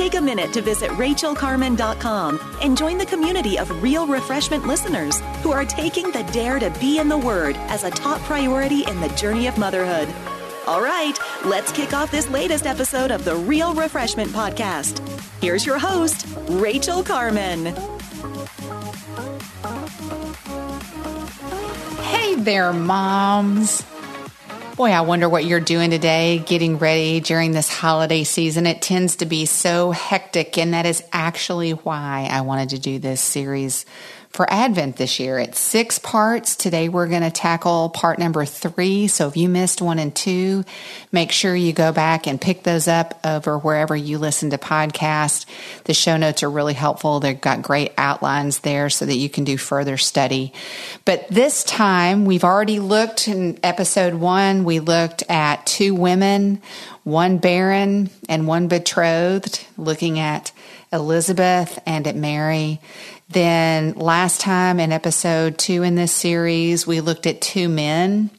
Take a minute to visit rachelcarman.com and join the community of real refreshment listeners who are taking the dare to be in the Word as a top priority in the journey of motherhood. All right, let's kick off this latest episode of the Real Refreshment Podcast. Here's your host, Rachel Carman. Hey there, moms. Boy, I wonder what you're doing today, getting ready during this holiday season. It tends to be so hectic, and that is actually why I wanted to do this series for Advent this year. It's six parts. Today we're going to tackle part number three. So if you missed one and two, make sure you go back and pick those up over wherever you listen to podcasts. The show notes are really helpful. They've got great outlines there so that you can do further study. But this time we've already looked in episode one, we looked at two women, one barren and one betrothed, looking at Elizabeth and at Mary. Then last time in episode two in this series, we looked at two men,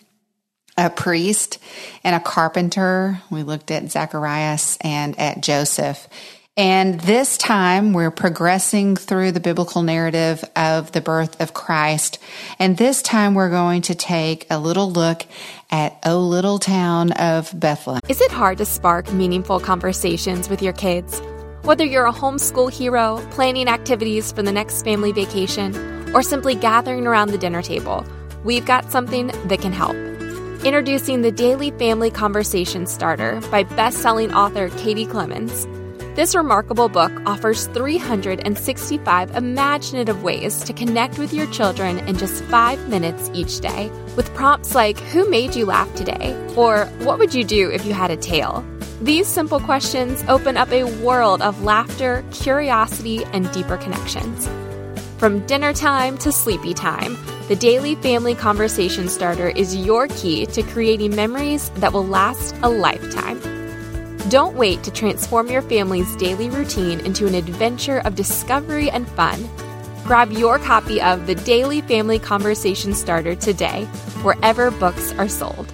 a priest and a carpenter. We looked at Zacharias and at Joseph. And this time we're progressing through the biblical narrative of the birth of Christ. And this time we're going to take a little look at O Little Town of Bethlehem. Is it hard to spark meaningful conversations with your kids? Whether you're a homeschool hero, planning activities for the next family vacation, or simply gathering around the dinner table, we've got something that can help. Introducing the Daily Family Conversation Starter by best-selling author Katie Clemons. This remarkable book offers 365 imaginative ways to connect with your children in just five minutes each day, with prompts like Who made you laugh today? or What would you do if you had a tail? These simple questions open up a world of laughter, curiosity, and deeper connections. From dinner time to sleepy time, the Daily Family Conversation Starter is your key to creating memories that will last a lifetime. Don't wait to transform your family's daily routine into an adventure of discovery and fun. Grab your copy of the Daily Family Conversation Starter today, wherever books are sold.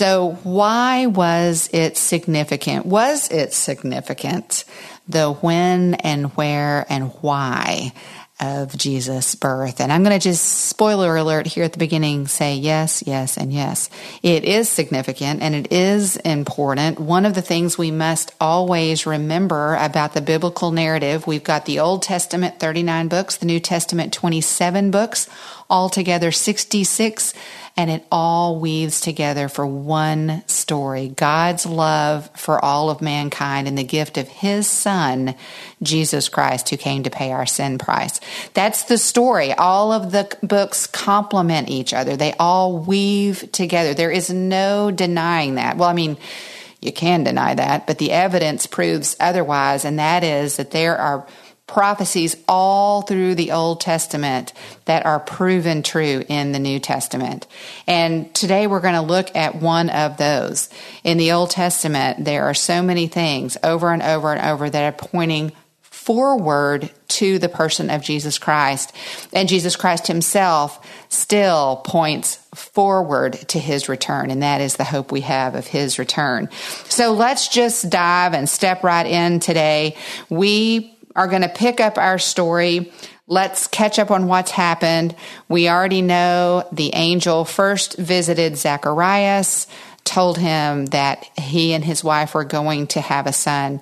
So, why was it significant? Was it significant? The when and where and why of Jesus' birth. And I'm going to just, spoiler alert here at the beginning, say yes, yes, and yes. It is significant and it is important. One of the things we must always remember about the biblical narrative, we've got the Old Testament 39 books, the New Testament 27 books, altogether 66 and it all weaves together for one story God's love for all of mankind and the gift of His Son, Jesus Christ, who came to pay our sin price. That's the story. All of the books complement each other, they all weave together. There is no denying that. Well, I mean, you can deny that, but the evidence proves otherwise, and that is that there are prophecies all through the Old Testament that are proven true in the New Testament. And today we're going to look at one of those. In the Old Testament, there are so many things over and over and over that are pointing forward to the person of Jesus Christ. And Jesus Christ himself still points forward to his return, and that is the hope we have of his return. So let's just dive and step right in today. We are going to pick up our story. Let's catch up on what's happened. We already know the angel first visited Zacharias, told him that he and his wife were going to have a son.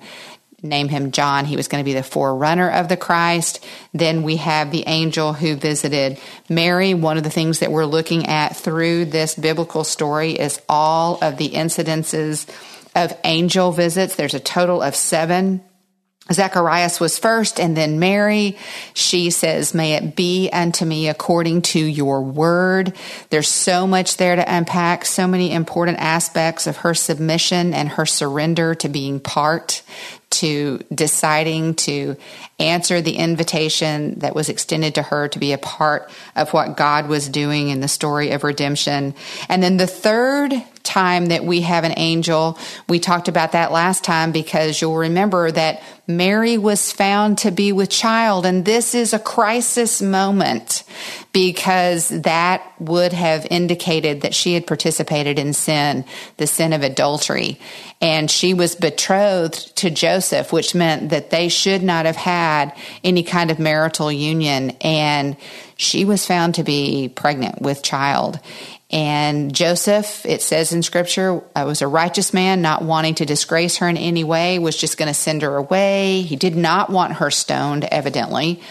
name him John. He was going to be the forerunner of the Christ. Then we have the angel who visited Mary. One of the things that we're looking at through this biblical story is all of the incidences of angel visits. There's a total of seven Zacharias was first and then Mary. She says, May it be unto me according to your word. There's so much there to unpack, so many important aspects of her submission and her surrender to being part, to deciding to answer the invitation that was extended to her to be a part of what God was doing in the story of redemption. And then the third time that we have an angel. We talked about that last time because you'll remember that Mary was found to be with child. And this is a crisis moment because that would have indicated that she had participated in sin, the sin of adultery. And she was betrothed to Joseph, which meant that they should not have had any kind of marital union. And she was found to be pregnant with child. And Joseph, it says in scripture, was a righteous man, not wanting to disgrace her in any way, was just going to send her away. He did not want her stoned, evidently.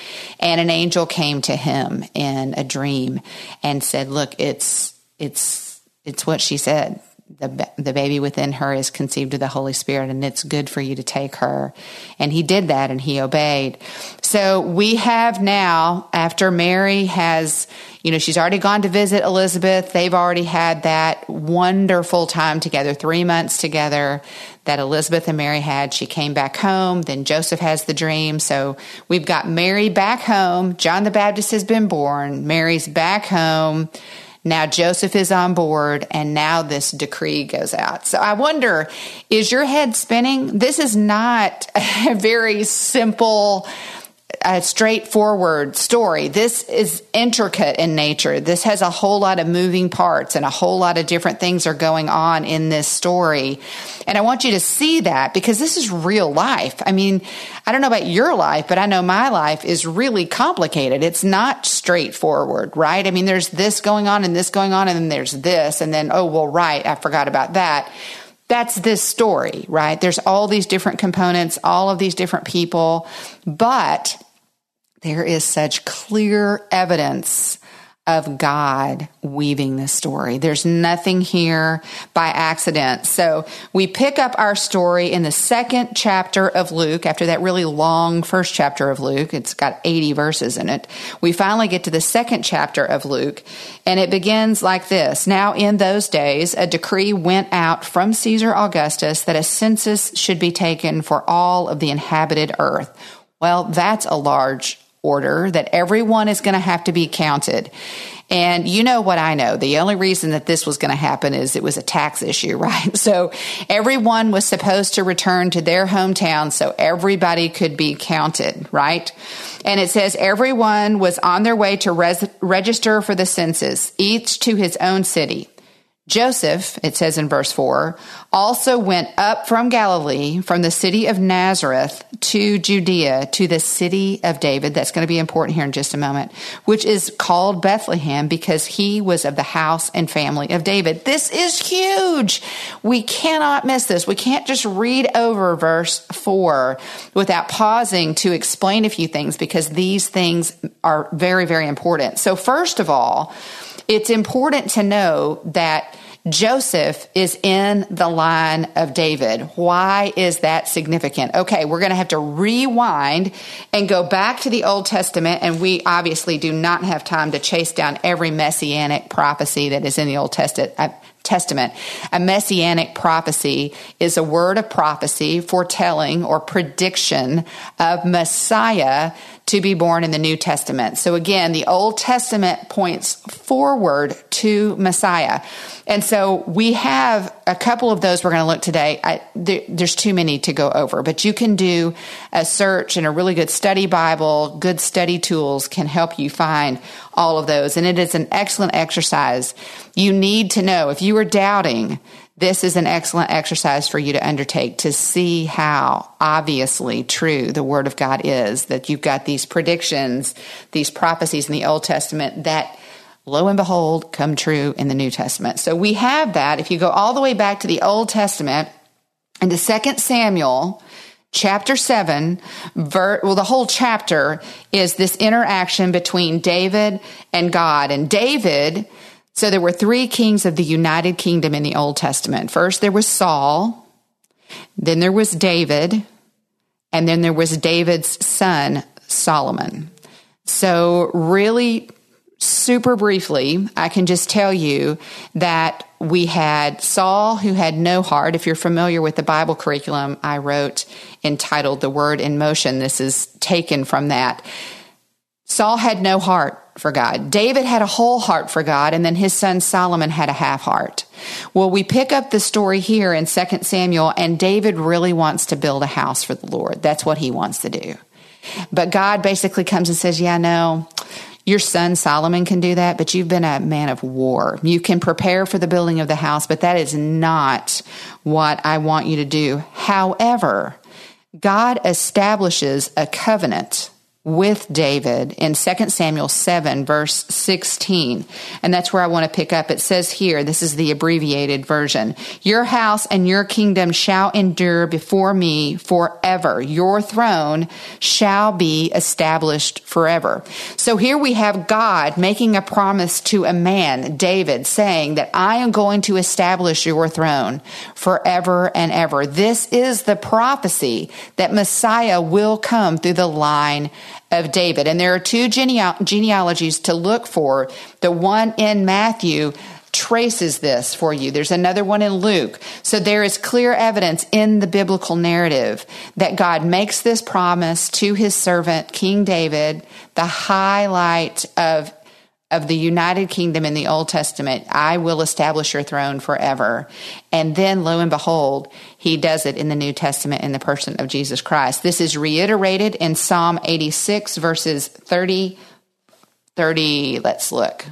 And an angel came to him in a dream and said, look, it's, it's, it's what she said the, the baby within her is conceived of the Holy Spirit and it's good for you to take her. And he did that and he obeyed. So we have now, after Mary has, you know, she's already gone to visit Elizabeth. They've already had that wonderful time together, three months together that Elizabeth and Mary had. She came back home. Then Joseph has the dream. So we've got Mary back home. John the Baptist has been born. Mary's back home. Now Joseph is on board, and now this decree goes out. So I wonder, is your head spinning? This is not a very simple a straightforward story. This is intricate in nature. This has a whole lot of moving parts and a whole lot of different things are going on in this story. And I want you to see that because this is real life. I mean, I don't know about your life, but I know my life is really complicated. It's not straightforward, right? I mean, there's this going on and this going on and then there's this and then, oh, well, right, I forgot about that that's this story, right? There's all these different components, all of these different people, but there is such clear evidence of God weaving this story. There's nothing here by accident. So we pick up our story in the second chapter of Luke after that really long first chapter of Luke. It's got 80 verses in it. We finally get to the second chapter of Luke and it begins like this. Now in those days, a decree went out from Caesar Augustus that a census should be taken for all of the inhabited earth. Well, that's a large order that everyone is going to have to be counted. And you know what I know. The only reason that this was going to happen is it was a tax issue, right? So everyone was supposed to return to their hometown so everybody could be counted, right? And it says everyone was on their way to res- register for the census, each to his own city. Joseph, it says in verse 4, also went up from Galilee, from the city of Nazareth to Judea, to the city of David. That's going to be important here in just a moment, which is called Bethlehem because he was of the house and family of David. This is huge. We cannot miss this. We can't just read over verse 4 without pausing to explain a few things because these things are very, very important. So, first of all, it's important to know that Joseph is in the line of David. Why is that significant? Okay, we're going to have to rewind and go back to the Old Testament, and we obviously do not have time to chase down every messianic prophecy that is in the Old Testament. Uh, Testament. A messianic prophecy is a word of prophecy, foretelling, or prediction of Messiah to be born in the New Testament. So again, the Old Testament points forward to Messiah. And so we have a couple of those we're going to look today. I, there, there's too many to go over, but you can do a search and a really good study Bible, good study tools can help you find all of those. And it is an excellent exercise. You need to know if you are doubting, this is an excellent exercise for you to undertake to see how obviously true the Word of God is. That you've got these predictions, these prophecies in the Old Testament that, lo and behold, come true in the New Testament. So we have that. If you go all the way back to the Old Testament, into 2 Samuel chapter 7 ver- well the whole chapter is this interaction between david and god and david so there were three kings of the united kingdom in the old testament. First there was saul. Then there was david. And then there was david's son solomon. So really super briefly, I can just tell you that we had Saul who had no heart. If you're familiar with the Bible curriculum I wrote entitled The Word in Motion, this is taken from that. Saul had no heart for God. David had a whole heart for God, and then his son Solomon had a half heart. Well, we pick up the story here in 2 Samuel, and David really wants to build a house for the Lord. That's what he wants to do. But God basically comes and says, Yeah, no, your son Solomon can do that, but you've been a man of war. You can prepare for the building of the house, but that is not what I want you to do. However, God establishes a covenant with David in 2 Samuel 7, verse 16. And that's where I want to pick up. It says here, this is the abbreviated version Your house and your kingdom shall endure before me forever. Your throne shall be established forever. So here we have God making a promise to a man, David, saying that I am going to establish your throne forever and ever. This is the prophecy that Messiah will come through the line of David. And there are two genealogies to look for. The one in Matthew traces this for you. There's another one in Luke. So there is clear evidence in the biblical narrative that God makes this promise to his servant, King David, the highlight of of the United Kingdom in the Old Testament, I will establish your throne forever. And then, lo and behold, he does it in the New Testament in the person of Jesus Christ. This is reiterated in Psalm 86, verses 30, 30, let's look.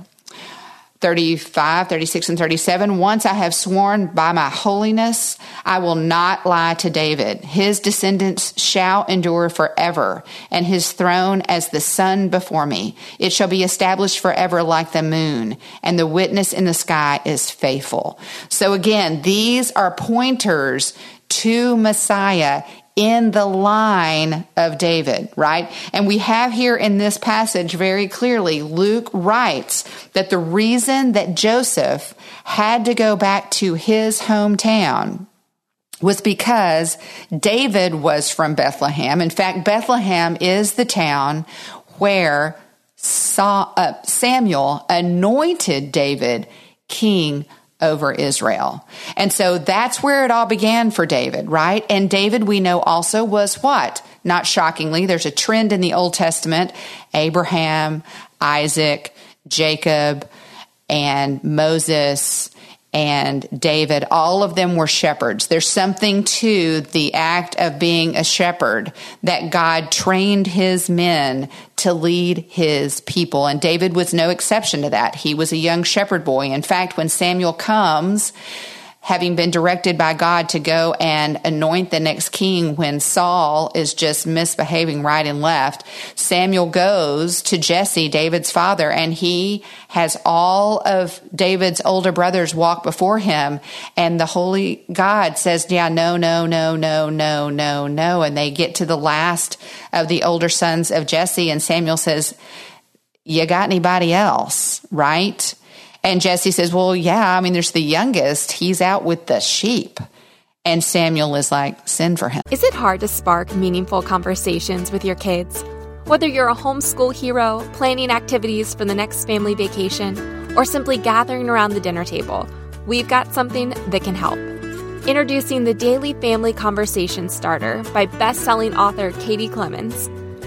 35, 36, and 37. Once I have sworn by my holiness, I will not lie to David. His descendants shall endure forever, and his throne as the sun before me. It shall be established forever like the moon, and the witness in the sky is faithful. So again, these are pointers to Messiah in the line of David, right? And we have here in this passage very clearly, Luke writes that the reason that Joseph had to go back to his hometown was because David was from Bethlehem. In fact, Bethlehem is the town where uh, Samuel anointed David king over Israel. And so that's where it all began for David, right? And David, we know also was what? Not shockingly, there's a trend in the Old Testament Abraham, Isaac, Jacob, and Moses and David, all of them were shepherds. There's something to the act of being a shepherd that God trained his men to lead his people. And David was no exception to that. He was a young shepherd boy. In fact, when Samuel comes, having been directed by God to go and anoint the next king when Saul is just misbehaving right and left, Samuel goes to Jesse, David's father, and he has all of David's older brothers walk before him. And the holy God says, Yeah, no, no, no, no, no, no, no. And they get to the last of the older sons of Jesse, and Samuel says, You got anybody else, right? And Jesse says, Well, yeah, I mean, there's the youngest. He's out with the sheep. And Samuel is like, Send for him. Is it hard to spark meaningful conversations with your kids? Whether you're a homeschool hero, planning activities for the next family vacation, or simply gathering around the dinner table, we've got something that can help. Introducing the Daily Family Conversation Starter by best selling author Katie Clemons.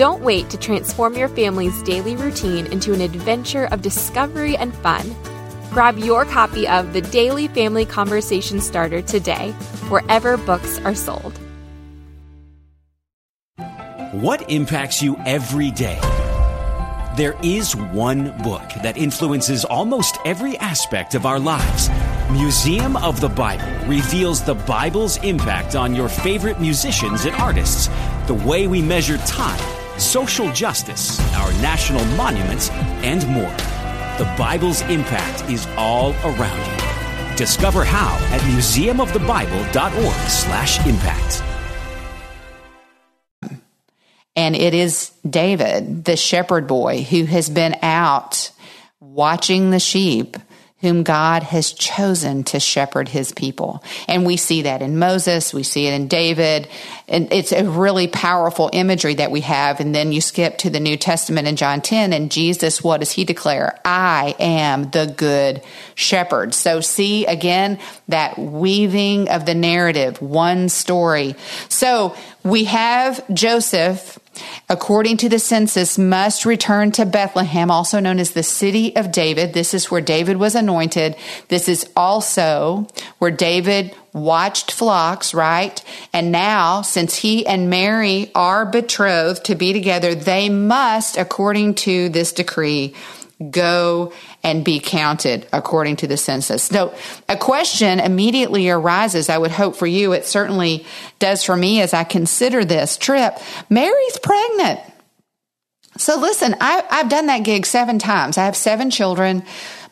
Don't wait to transform your family's daily routine into an adventure of discovery and fun. Grab your copy of The Daily Family Conversation Starter today, wherever books are sold. What impacts you every day? There is one book that influences almost every aspect of our lives. Museum of the Bible reveals the Bible's impact on your favorite musicians and artists, the way we measure time, social justice, our national monuments, and more. The Bible's impact is all around you. Discover how at museumofthebible.org/impact. And it is David, the shepherd boy, who has been out watching the sheep whom God has chosen to shepherd his people. And we see that in Moses, we see it in David, and it's a really powerful imagery that we have. And then you skip to the New Testament in John 10, and Jesus, what does he declare? I am the good shepherd. So see again that weaving of the narrative, one story. So we have Joseph according to the census, must return to Bethlehem, also known as the city of David. This is where David was anointed. This is also where David watched flocks, right? And now, since he and Mary are betrothed to be together, they must, according to this decree, go and be counted according to the census. So a question immediately arises. I would hope for you. It certainly does for me as I consider this trip. Mary's pregnant. So listen, I, have done that gig seven times. I have seven children.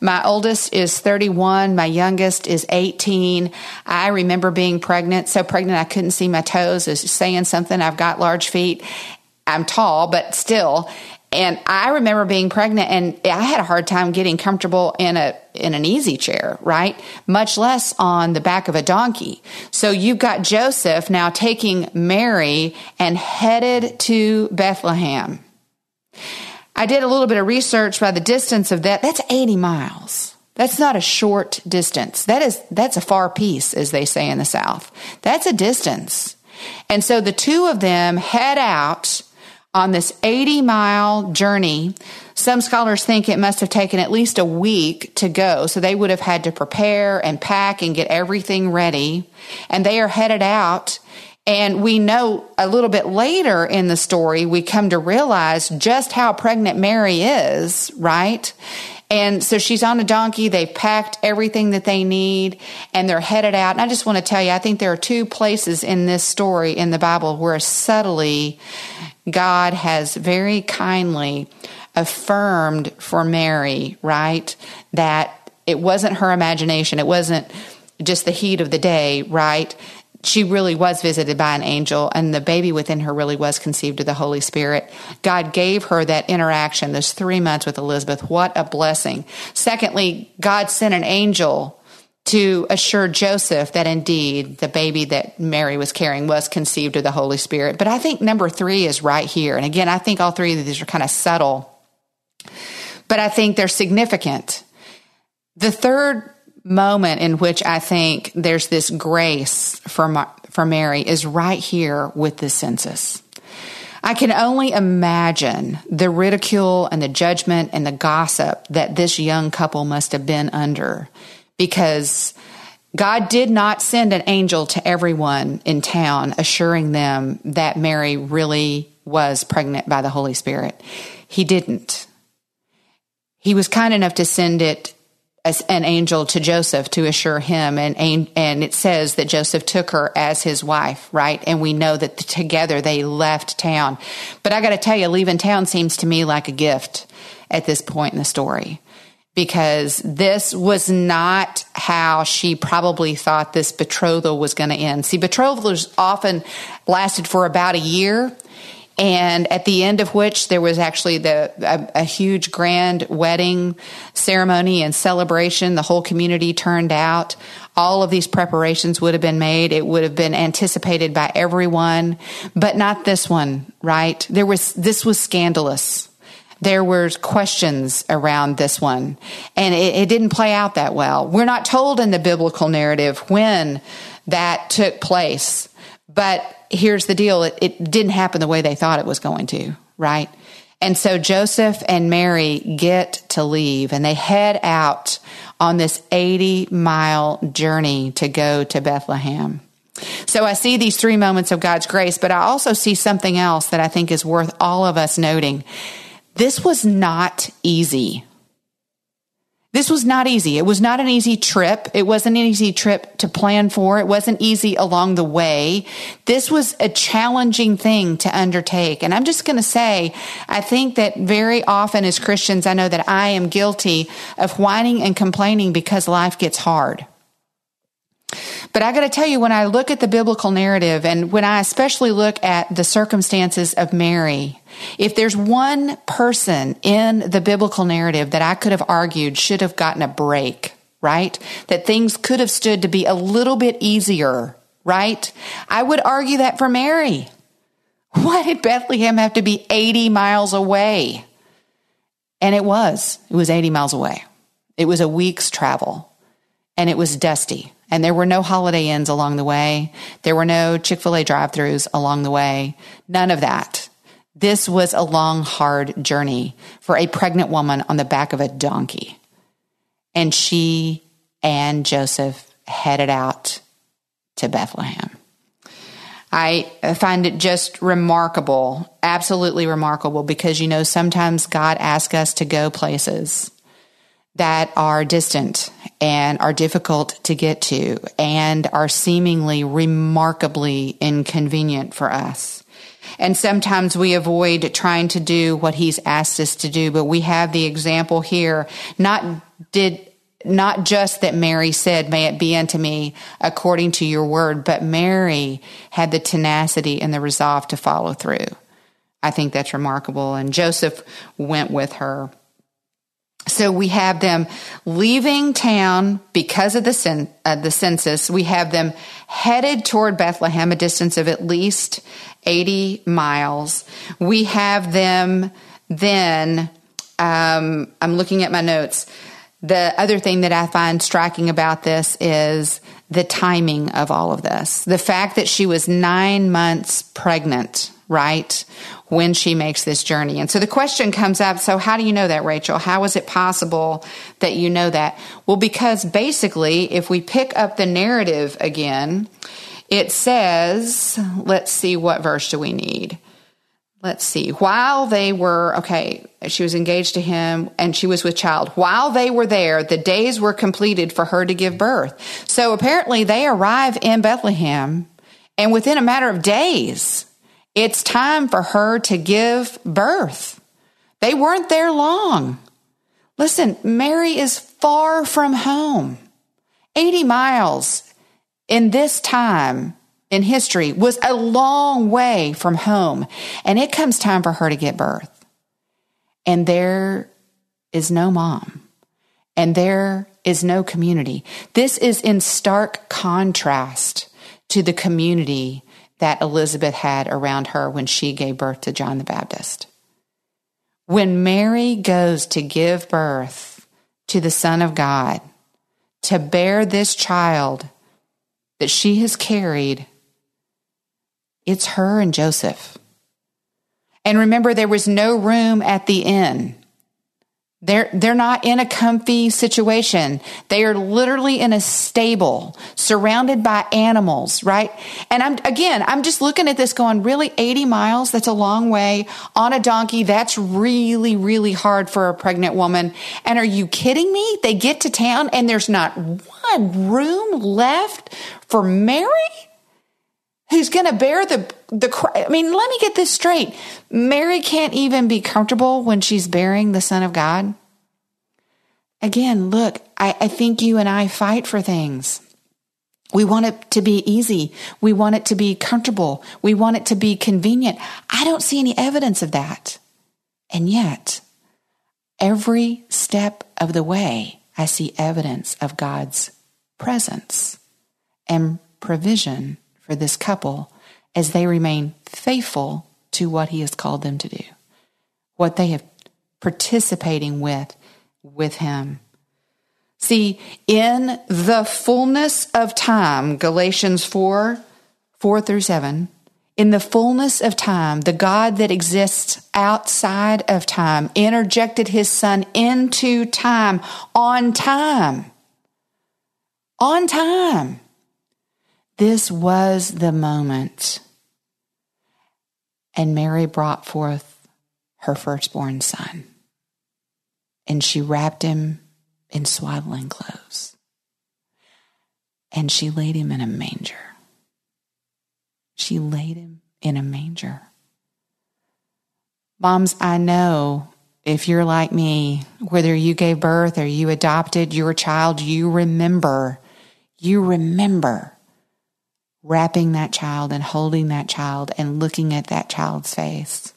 My oldest is 31. My youngest is 18. I remember being pregnant, so pregnant I couldn't see my toes. Is saying something. I've got large feet. I'm tall, but still. And I remember being pregnant and I had a hard time getting comfortable in a in an easy chair, right? Much less on the back of a donkey. So you've got Joseph now taking Mary and headed to Bethlehem. I did a little bit of research by the distance of that. That's 80 miles. That's not a short distance. That is that's a far piece as they say in the South. That's a distance. And so the two of them head out on this 80 mile journey. Some scholars think it must have taken at least a week to go. So they would have had to prepare and pack and get everything ready. And they are headed out. And we know a little bit later in the story, we come to realize just how pregnant Mary is, right? And so she's on a donkey. They've packed everything that they need and they're headed out. And I just want to tell you, I think there are two places in this story in the Bible where subtly God has very kindly affirmed for Mary, right, that it wasn't her imagination. It wasn't just the heat of the day, right? She really was visited by an angel, and the baby within her really was conceived of the Holy Spirit. God gave her that interaction, those three months with Elizabeth. What a blessing. Secondly, God sent an angel to assure Joseph that indeed the baby that Mary was carrying was conceived of the Holy Spirit. But I think number three is right here. And again, I think all three of these are kind of subtle, but I think they're significant. The third moment in which I think there's this grace for, for Mary is right here with the census. I can only imagine the ridicule and the judgment and the gossip that this young couple must have been under because God did not send an angel to everyone in town assuring them that Mary really was pregnant by the Holy Spirit. He didn't. He was kind enough to send it as an angel to Joseph to assure him and and it says that Joseph took her as his wife, right? And we know that together they left town. But I got to tell you leaving town seems to me like a gift at this point in the story because this was not how she probably thought this betrothal was going to end. See, betrothals often lasted for about a year. And at the end of which there was actually the a, a, huge grand wedding ceremony and celebration. The whole community turned out. All of these preparations would have been made. It would have been anticipated by everyone, but not this one, right? There was this was scandalous there were questions around this one, and it, it didn't play out that well. We're not told in the biblical narrative when that took place, but here's the deal it, it didn't happen the way they thought it was going to, right? And so Joseph and Mary get to leave and they head out on this 80 mile journey to go to Bethlehem. So I see these three moments of God's grace, but I also see something else that I think is worth all of us noting. This was not easy. This was not easy. It was not an easy trip. It wasn't an easy trip to plan for. It wasn't easy along the way. This was a challenging thing to undertake. And I'm just going to say, I think that very often as Christians, I know that I am guilty of whining and complaining because life gets hard. But I got to tell you, when I look at the biblical narrative and when I especially look at the circumstances of Mary, if there's one person in the biblical narrative that I could have argued should have gotten a break, right? That things could have stood to be a little bit easier, right? I would argue that for Mary. Why did Bethlehem have to be 80 miles away? And it was. It was 80 miles away. It was a week's travel and it was dusty. And there were no Holiday Inns along the way. There were no Chick fil A drive throughs along the way. None of that. This was a long, hard journey for a pregnant woman on the back of a donkey. And she and Joseph headed out to Bethlehem. I find it just remarkable, absolutely remarkable, because you know, sometimes God asks us to go places that are distant and are difficult to get to and are seemingly remarkably inconvenient for us. And sometimes we avoid trying to do what he's asked us to do, but we have the example here. Not did, not just that Mary said, may it be unto me according to your word, but Mary had the tenacity and the resolve to follow through. I think that's remarkable. And Joseph went with her. So we have them leaving town because of the, cen- uh, the census. We have them headed toward Bethlehem, a distance of at least 80 miles. We have them then, um, I'm looking at my notes. The other thing that I find striking about this is the timing of all of this. The fact that she was nine months pregnant, right? when she makes this journey. And so the question comes up so, how do you know that, Rachel? How is it possible that you know that? Well, because basically, if we pick up the narrative again, it says, let's see, what verse do we need? Let's see. While they were, okay, she was engaged to him and she was with child. While they were there, the days were completed for her to give birth. So apparently they arrive in Bethlehem and within a matter of days, it's time for her to give birth. They weren't there long. Listen, Mary is far from home. 80 miles in this time in history was a long way from home. And it comes time for her to get birth. And there is no mom. And there is no community. This is in stark contrast to the community that Elizabeth had around her when she gave birth to John the Baptist. When Mary goes to give birth to the Son of God, to bear this child that she has carried, it's her and Joseph. And remember, there was no room at the inn. They're, they're not in a comfy situation. They are literally in a stable surrounded by animals, right? And I'm, again, I'm just looking at this going, really 80 miles? That's a long way on a donkey. That's really, really hard for a pregnant woman. And are you kidding me? They get to town and there's not one room left for Mary? Who's going to bear the, the, I mean, let me get this straight. Mary can't even be comfortable when she's bearing the Son of God. Again, look, I, I think you and I fight for things. We want it to be easy. We want it to be comfortable. We want it to be convenient. I don't see any evidence of that. And yet, every step of the way, I see evidence of God's presence and provision for this couple as they remain faithful to what he has called them to do, what they have participating with with him. See, in the fullness of time, Galatians 4 4 through 7, in the fullness of time, the God that exists outside of time interjected his son into time on time. On time This was the moment. And Mary brought forth her firstborn son, and she wrapped him in swaddling clothes, and she laid him in a manger. She laid him in a manger. Moms, I know if you're like me, whether you gave birth or you adopted your child, you remember, you remember wrapping that child and holding that child and looking at that child's face.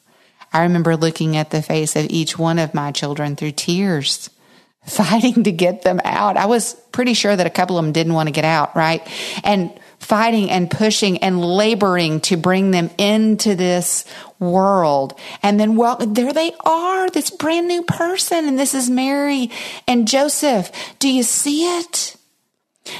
I remember looking at the face of each one of my children through tears, fighting to get them out. I was pretty sure that a couple of them didn't want to get out, right? And fighting and pushing and laboring to bring them into this world. And then, well, there they are, this brand new person. And this is Mary and Joseph. Do you see it?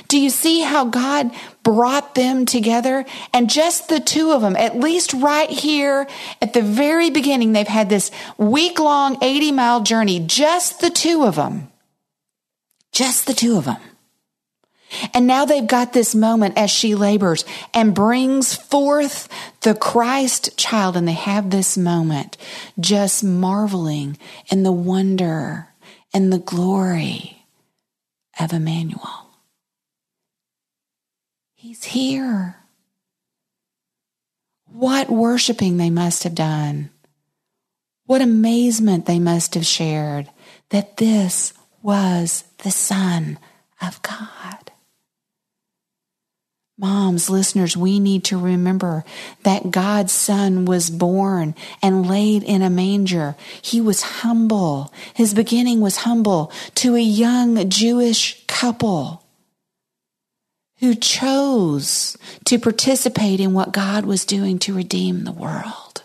Do you see how God brought them together? And just the two of them, at least right here at the very beginning, they've had this week long 80 mile journey, just the two of them. Just the two of them. And now they've got this moment as she labors and brings forth the Christ child. And they have this moment just marveling in the wonder and the glory of Emmanuel. He's here. What worshiping they must have done. What amazement they must have shared that this was the Son of God. Moms, listeners, we need to remember that God's Son was born and laid in a manger. He was humble. His beginning was humble to a young Jewish couple who chose to participate in what God was doing to redeem the world.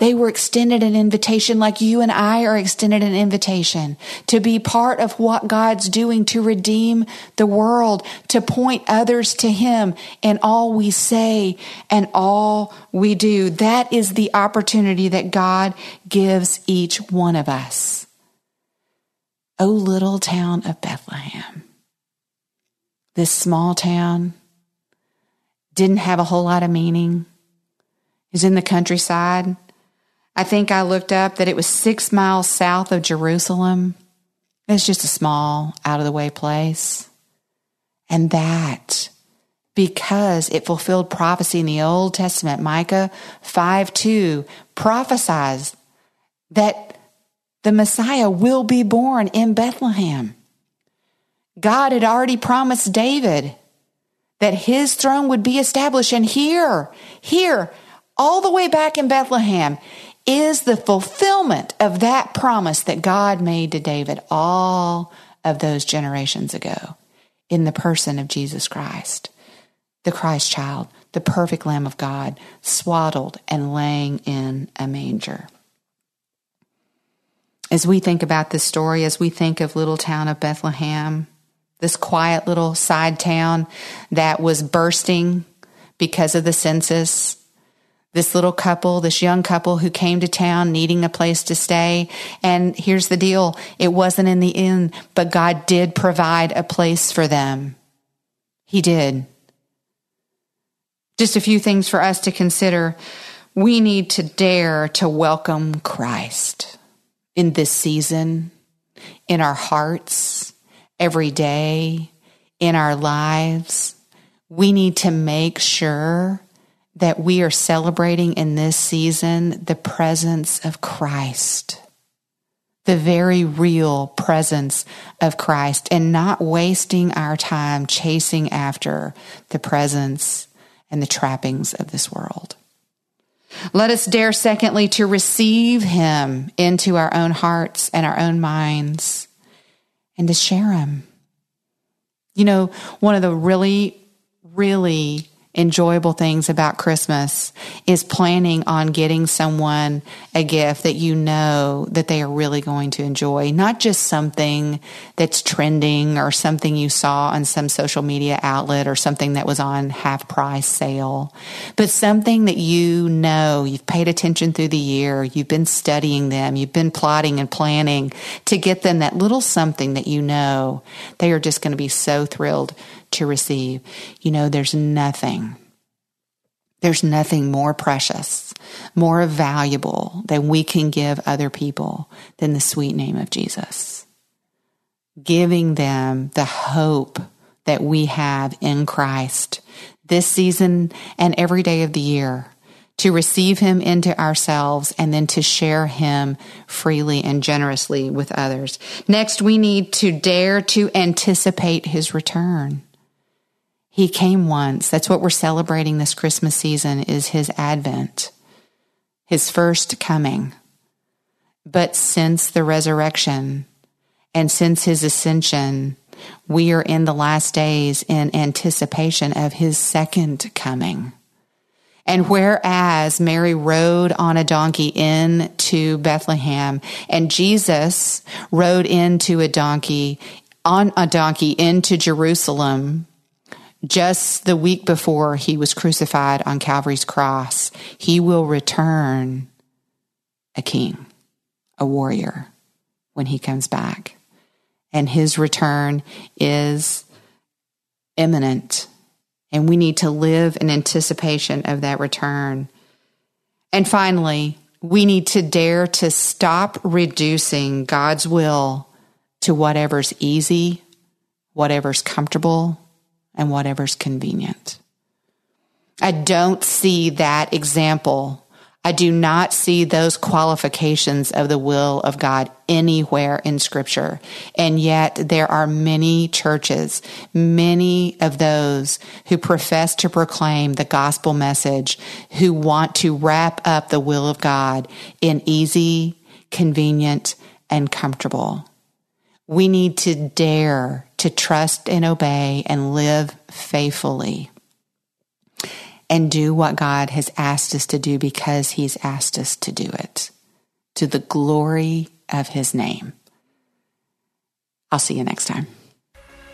They were extended an invitation like you and I are extended an invitation to be part of what God's doing to redeem the world, to point others to Him in all we say and all we do. That is the opportunity that God gives each one of us. O little town of Bethlehem this small town didn't have a whole lot of meaning. It was in the countryside. I think I looked up that it was six miles south of Jerusalem. It's just a small, out of the way place. And that because it fulfilled prophecy in the Old Testament. Micah 5 2 prophesies that the Messiah will be born in Bethlehem. God had already promised David that his throne would be established. And here, here, all the way back in Bethlehem, is the fulfillment of that promise that God made to David all of those generations ago in the person of Jesus Christ, the Christ child, the perfect Lamb of God, swaddled and laying in a manger. As we think about this story, as we think of little town of Bethlehem, this quiet little side town that was bursting because of the census. This little couple, this young couple who came to town needing a place to stay. And here's the deal. It wasn't in the inn, but God did provide a place for them. He did. Just a few things for us to consider. We need to dare to welcome Christ in this season, in our hearts, every day in our lives, we need to make sure that we are celebrating in this season the presence of Christ, the very real presence of Christ, and not wasting our time chasing after the presence and the trappings of this world. Let us dare, secondly, to receive him into our own hearts and our own minds and to share them. You know, one of the really, really enjoyable things about Christmas is planning on getting someone a gift that you know that they are really going to enjoy, not just something that's trending or something you saw on some social media outlet or something that was on half price sale, but something that you know you've paid attention through the year, you've been studying them, you've been plotting and planning to get them that little something that you know. They are just going to be so thrilled to receive. You know, there's nothing, there's nothing more precious, more valuable than we can give other people than the sweet name of Jesus. Giving them the hope that we have in Christ this season and every day of the year to receive him into ourselves and then to share him freely and generously with others. Next, we need to dare to anticipate his return. He came once. That's what we're celebrating this Christmas season is his advent, his first coming. But since the resurrection and since his ascension, we are in the last days in anticipation of his second coming. And whereas Mary rode on a donkey into Bethlehem and Jesus rode into a donkey on a donkey into Jerusalem just the week before he was crucified on Calvary's cross, he will return a king, a warrior when he comes back. And his return is imminent and we need to live in anticipation of that return. And finally, we need to dare to stop reducing God's will to whatever's easy, whatever's comfortable, and whatever's convenient. I don't see that example I do not see those qualifications of the will of God anywhere in scripture. And yet there are many churches, many of those who profess to proclaim the gospel message, who want to wrap up the will of God in easy, convenient, and comfortable. We need to dare to trust and obey and live faithfully and do what God has asked us to do because He's asked us to do it to the glory of His name. I'll see you next time.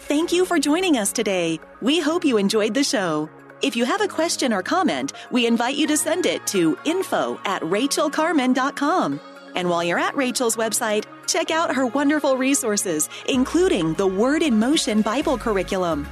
Thank you for joining us today. We hope you enjoyed the show. If you have a question or comment, we invite you to send it to info at rachelcarman.com. And while you're at Rachel's website, check out her wonderful resources, including the Word in Motion Bible curriculum.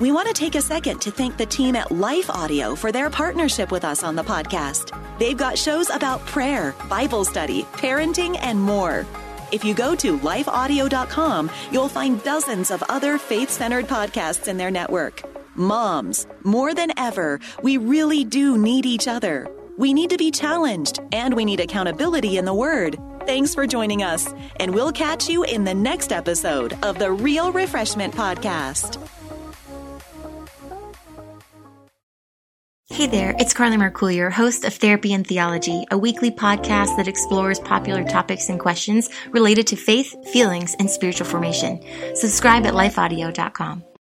We want to take a second to thank the team at Life Audio for their partnership with us on the podcast. They've got shows about prayer, Bible study, parenting, and more. If you go to lifeaudio.com, you'll find dozens of other faith centered podcasts in their network. Moms, more than ever, we really do need each other. We need to be challenged and we need accountability in the Word. Thanks for joining us, and we'll catch you in the next episode of the Real Refreshment Podcast. Hey there, it's Carly Mercourier, host of Therapy and Theology, a weekly podcast that explores popular topics and questions related to faith, feelings, and spiritual formation. Subscribe at lifeaudio.com.